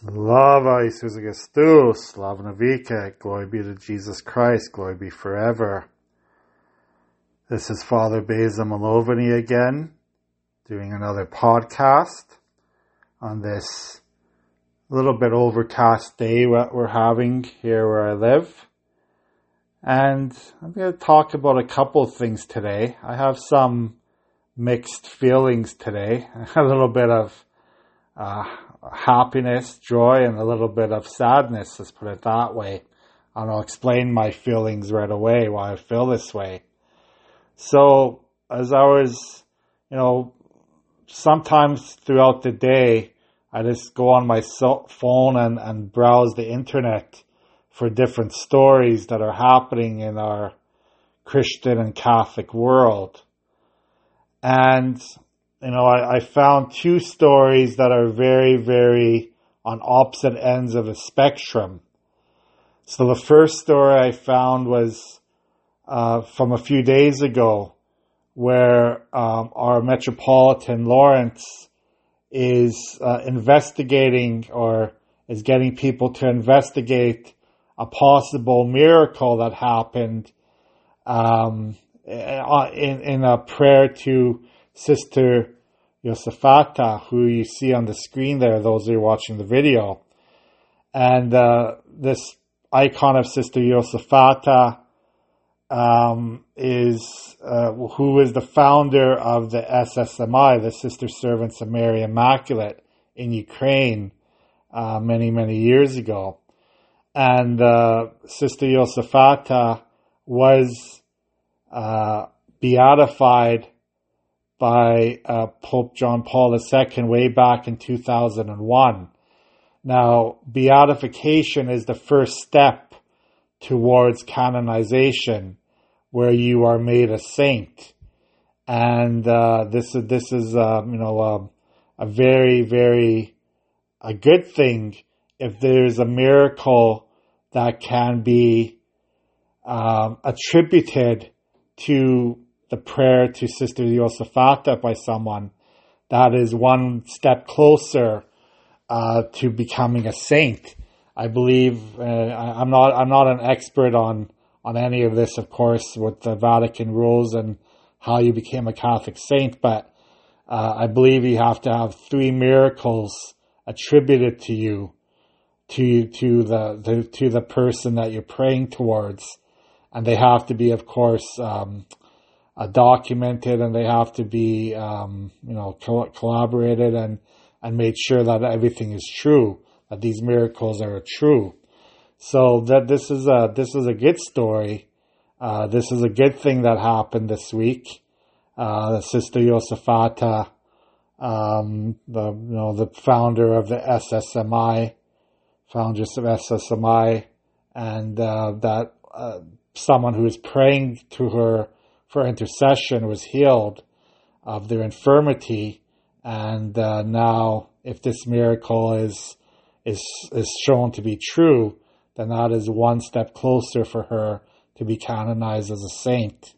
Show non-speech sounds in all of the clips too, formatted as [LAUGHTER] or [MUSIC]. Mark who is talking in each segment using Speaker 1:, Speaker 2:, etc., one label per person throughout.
Speaker 1: Slava Jesus Christus, Slava Navika, glory be to Jesus Christ, glory be forever. This is Father Beza Malovany again, doing another podcast on this little bit overcast day that we're having here where I live. And I'm going to talk about a couple of things today. I have some mixed feelings today, [LAUGHS] a little bit of uh, happiness, joy, and a little bit of sadness, let's put it that way. And I'll explain my feelings right away, why I feel this way. So, as I was, you know, sometimes throughout the day, I just go on my phone and, and browse the internet for different stories that are happening in our Christian and Catholic world. And you know, I, I found two stories that are very, very on opposite ends of the spectrum. So the first story I found was uh, from a few days ago, where um, our Metropolitan Lawrence is uh, investigating or is getting people to investigate a possible miracle that happened um, in in a prayer to Sister Yosefata, who you see on the screen there, those who are watching the video. And uh, this icon of Sister Yosefata um, is uh, who is the founder of the SSMI, the Sister Servants of Mary Immaculate in Ukraine, uh, many many years ago, and uh, Sister Yosefata was uh, beatified by uh, Pope John Paul II way back in 2001. Now, beatification is the first step towards canonization, where you are made a saint, and uh, this is this is uh, you know um, a very very a good thing if there's a miracle that can be um, attributed to the prayer to Sister Yosefata by someone, that is one step closer uh, to becoming a saint. I believe uh, I'm not I'm not an expert on on any of this, of course, with the Vatican rules and how you became a Catholic saint, but uh, I believe you have to have three miracles attributed to you, to to the, the to the person that you're praying towards, and they have to be, of course, um, documented and they have to be, um, you know, co- collaborated and, and made sure that everything is true, that these miracles are true. So that this is a, this is a good story. Uh, this is a good thing that happened this week. Uh, Sister Yosefata, um, the, you know, the founder of the SSMI, founders of SSMI, and, uh, that, uh, someone who is praying to her for intercession was healed of their infirmity. And uh, now, if this miracle is, is, is shown to be true, then that is one step closer for her to be canonized as a saint.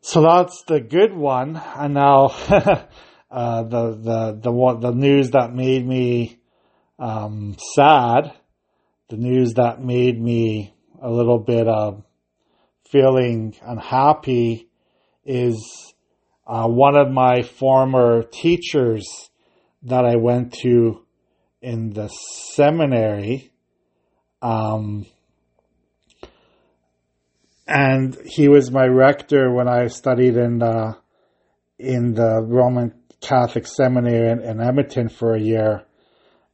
Speaker 1: So that's the good one. And now, [LAUGHS] uh, the, the, the, the news that made me, um, sad, the news that made me a little bit, of feeling unhappy is uh, one of my former teachers that I went to in the seminary. Um, and he was my rector when I studied in the, in the Roman Catholic Seminary in, in Edmonton for a year.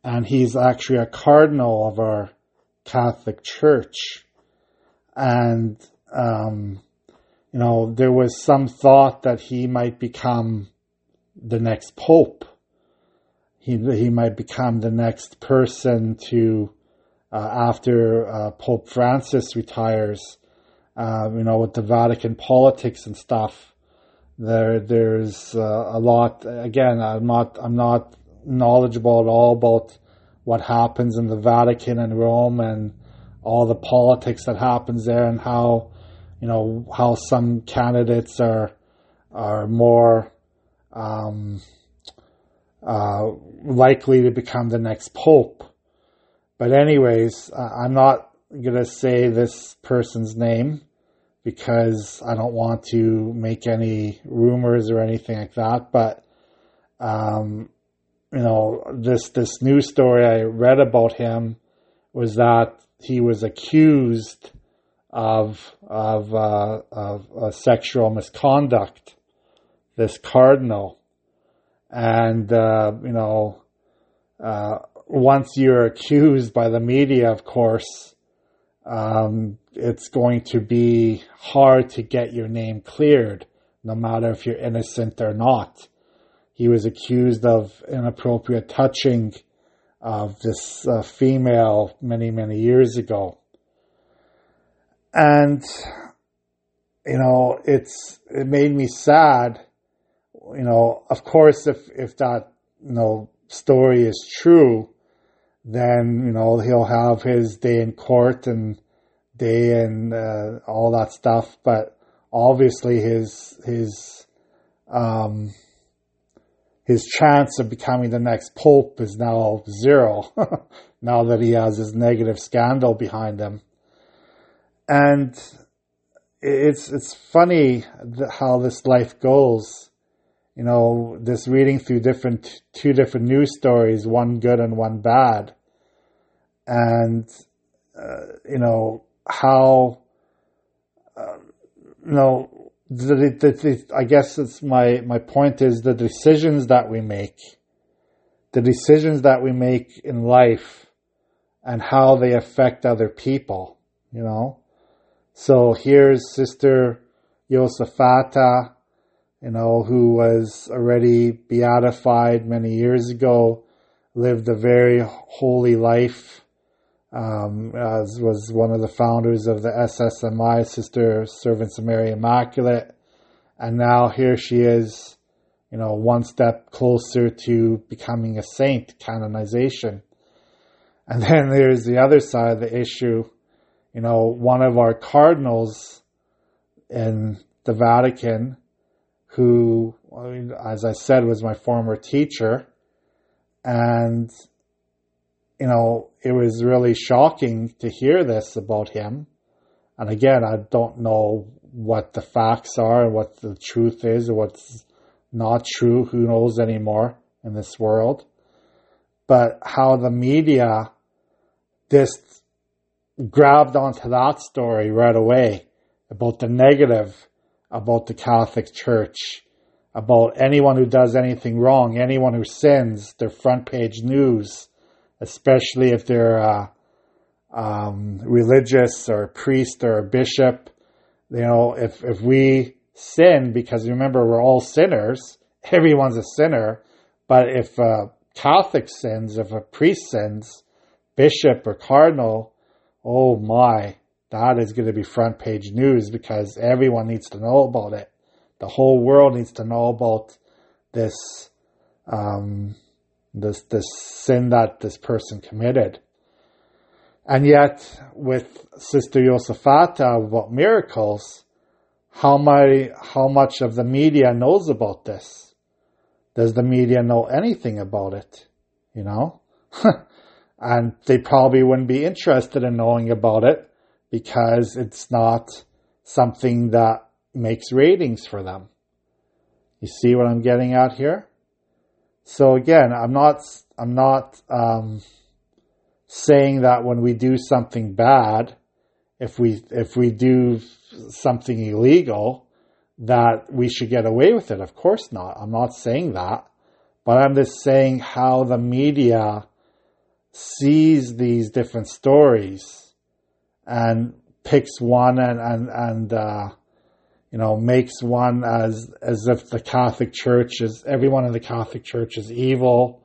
Speaker 1: And he's actually a cardinal of our Catholic Church. And um, you know, there was some thought that he might become the next pope. He he might become the next person to uh, after uh, Pope Francis retires. Uh, you know, with the Vatican politics and stuff, there there's uh, a lot. Again, I'm not I'm not knowledgeable at all about what happens in the Vatican and Rome and all the politics that happens there and how you know how some candidates are are more um, uh, likely to become the next pope. But anyways, I'm not to say this person's name because I don't want to make any rumors or anything like that. But, um, you know, this, this news story I read about him was that he was accused of, of, uh, of uh, sexual misconduct, this cardinal. And, uh, you know, uh, once you're accused by the media, of course, um, it's going to be hard to get your name cleared, no matter if you're innocent or not. He was accused of inappropriate touching of this uh, female many, many years ago. And, you know, it's, it made me sad. You know, of course, if, if that, you know, story is true, then, you know, he'll have his day in court and day and uh, all that stuff. But obviously his, his, um, his chance of becoming the next pope is now zero [LAUGHS] now that he has his negative scandal behind him. And it's, it's funny how this life goes. You know, this reading through different, two different news stories, one good and one bad. And, uh, you know, how, uh, you know, the, the, the, I guess it's my, my point is the decisions that we make, the decisions that we make in life and how they affect other people, you know? So here's Sister Josaphata, you know, who was already beatified many years ago, lived a very holy life, um, as was one of the founders of the SSMI, Sister Servants of Mary Immaculate. And now here she is, you know, one step closer to becoming a saint, canonization. And then there's the other side of the issue. You know, one of our cardinals in the Vatican, who, as I said, was my former teacher, and you know, it was really shocking to hear this about him. And again, I don't know what the facts are and what the truth is or what's not true. Who knows anymore in this world? But how the media just grabbed onto that story right away about the negative about the Catholic Church, about anyone who does anything wrong, anyone who sins, their front page news especially if they're uh, um, religious or a priest or a bishop. You know, if if we sin, because remember we're all sinners, [LAUGHS] everyone's a sinner. But if a Catholic sins, if a priest sins, bishop or cardinal, oh my, that is going to be front page news because everyone needs to know about it. The whole world needs to know about this um, this this sin that this person committed. And yet, with Sister Josaphata about miracles, how my how much of the media knows about this? Does the media know anything about it? You know, [LAUGHS] and they probably wouldn't be interested in knowing about it because it's not something that makes ratings for them. You see what I'm getting at here? So again, I'm not, I'm not, um, saying that when we do something bad, if we, if we do something illegal, that we should get away with it. Of course not. I'm not saying that, but I'm just saying how the media sees these different stories and picks one and, and, and, uh, you know, makes one as as if the Catholic Church is everyone in the Catholic Church is evil.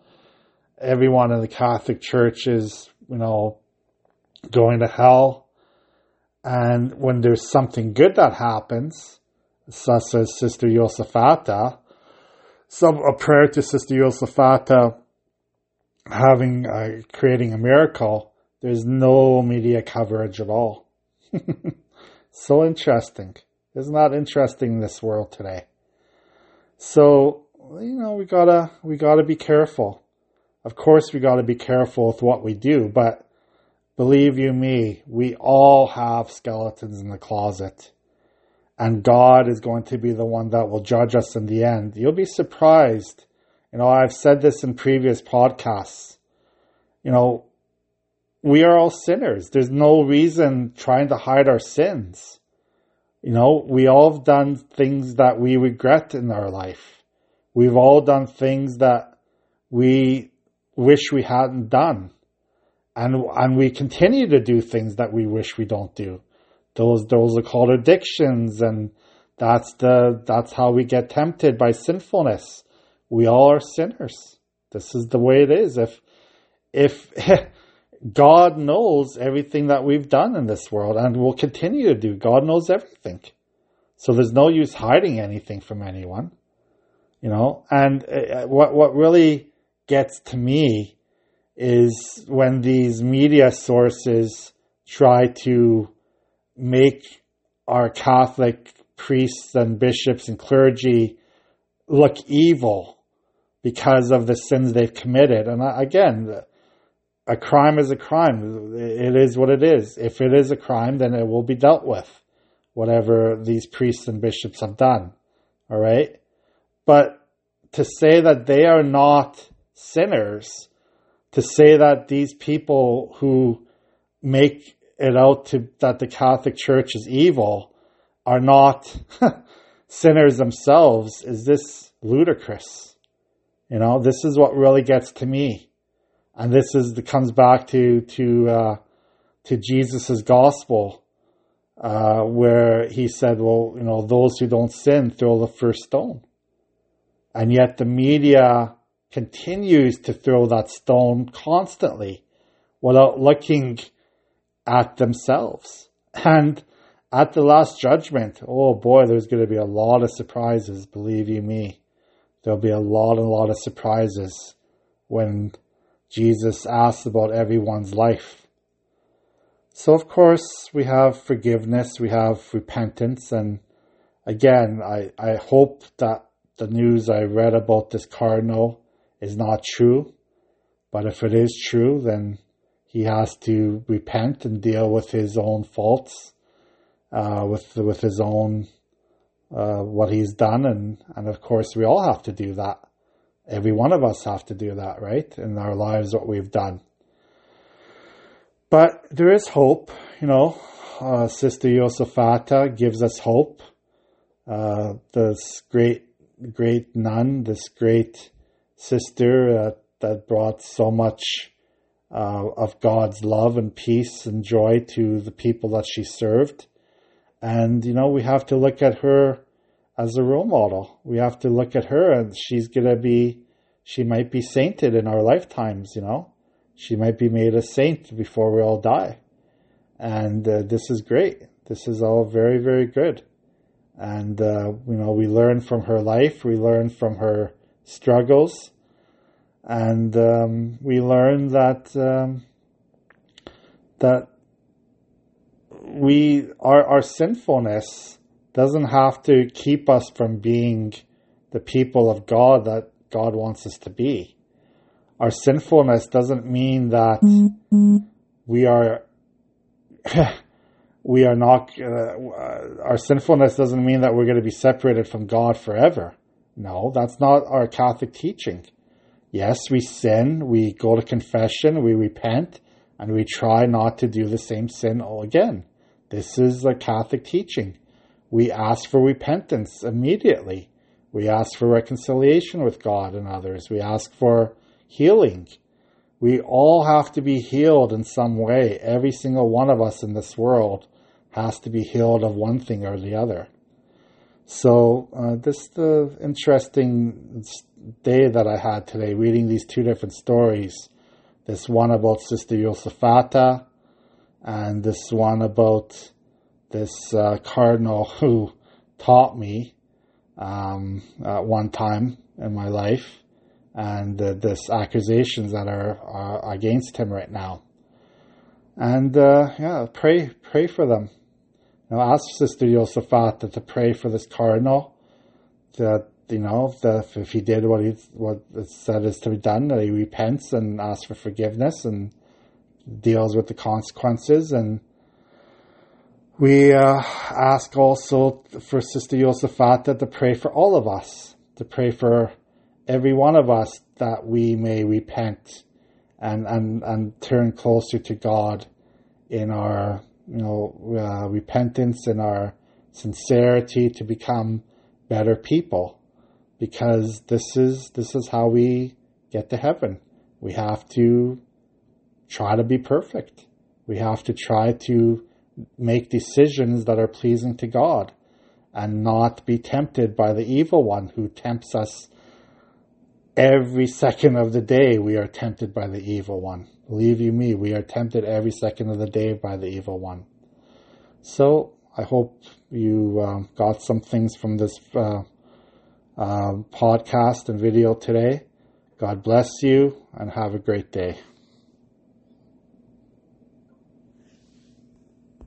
Speaker 1: Everyone in the Catholic Church is, you know, going to hell. And when there's something good that happens, such as Sister Josaphata, some a prayer to Sister Josaphata having uh, creating a miracle, there's no media coverage at all. [LAUGHS] so interesting. Isn't that interesting in this world today? So, you know, we gotta, we gotta be careful. Of course, we gotta be careful with what we do, but believe you me, we all have skeletons in the closet. And God is going to be the one that will judge us in the end. You'll be surprised. You know, I've said this in previous podcasts. You know, we are all sinners. There's no reason trying to hide our sins. You know, we all have done things that we regret in our life. We've all done things that we wish we hadn't done. And, and we continue to do things that we wish we don't do. Those, those are called addictions and that's the, that's how we get tempted by sinfulness. We all are sinners. This is the way it is. If, if, [LAUGHS] God knows everything that we've done in this world and will continue to do. God knows everything. So there's no use hiding anything from anyone. You know, and uh, what, what really gets to me is when these media sources try to make our Catholic priests and bishops and clergy look evil because of the sins they've committed. And again, a crime is a crime. It is what it is. If it is a crime, then it will be dealt with, whatever these priests and bishops have done. All right. But to say that they are not sinners, to say that these people who make it out to that the Catholic Church is evil are not [LAUGHS] sinners themselves, is this ludicrous? You know, this is what really gets to me and this is the, comes back to to uh, to Jesus's gospel, uh, where he said, "Well, you know, those who don't sin throw the first stone," and yet the media continues to throw that stone constantly, without looking at themselves. And at the last judgment, oh boy, there's going to be a lot of surprises. Believe you me, there'll be a lot and a lot of surprises when Jesus asks about everyone's life. So, of course, we have forgiveness, we have repentance, and again, I, I hope that the news I read about this cardinal is not true. But if it is true, then he has to repent and deal with his own faults, uh, with with his own uh, what he's done, and and of course we all have to do that. Every one of us have to do that, right? In our lives, what we've done. But there is hope, you know. Uh, Sister Josaphata gives us hope. Uh, this great, great nun, this great sister uh, that brought so much uh, of God's love and peace and joy to the people that she served. And, you know, we have to look at her as a role model. We have to look at her and she's going to be, she might be sainted in our lifetimes, you know. She might be made a saint before we all die. And uh, this is great. This is all very, very good. And, uh, you know, we learn from her life, we learn from her struggles, and um, we learn that um, that we our our sinfulness doesn't have to keep us from being the people of God that God wants us to be. Our sinfulness doesn't mean that we are [LAUGHS] we are not uh, our sinfulness doesn't mean that we're going to be separated from God forever. No, that's not our Catholic teaching. Yes, we sin, we go to confession, we repent, and we try not to do the same sin all again. This is a Catholic teaching. We ask for repentance immediately. We ask for reconciliation with God and others. We ask for healing. We all have to be healed in some way. Every single one of us in this world has to be healed of one thing or the other. So uh, this is the interesting day that I had today, reading these two different stories. This one about Sister Josaphata, and this one about this uh, cardinal who taught me um, at one time in my life, and uh, this accusations that are, are, against him right now. And uh, yeah, pray pray for them. Now ask Sister Josaphata to pray for this cardinal that you know, if, if he did what he what it said is to be done, that he repents and asks for forgiveness and deals with the consequences. And we uh, ask also for Sister Yosefata to pray for all of us, to pray for every one of us that we may repent and and and turn closer to God in our you know uh, repentance and our sincerity to become better people because this is this is how we get to heaven we have to try to be perfect we have to try to make decisions that are pleasing to God and not be tempted by the evil one who tempts us every second of the day we are tempted by the evil one. Believe you me, we are tempted every second of the day by the evil one. So I hope you uh, got some things from this uh, uh, podcast and video today. God bless you and have a great day.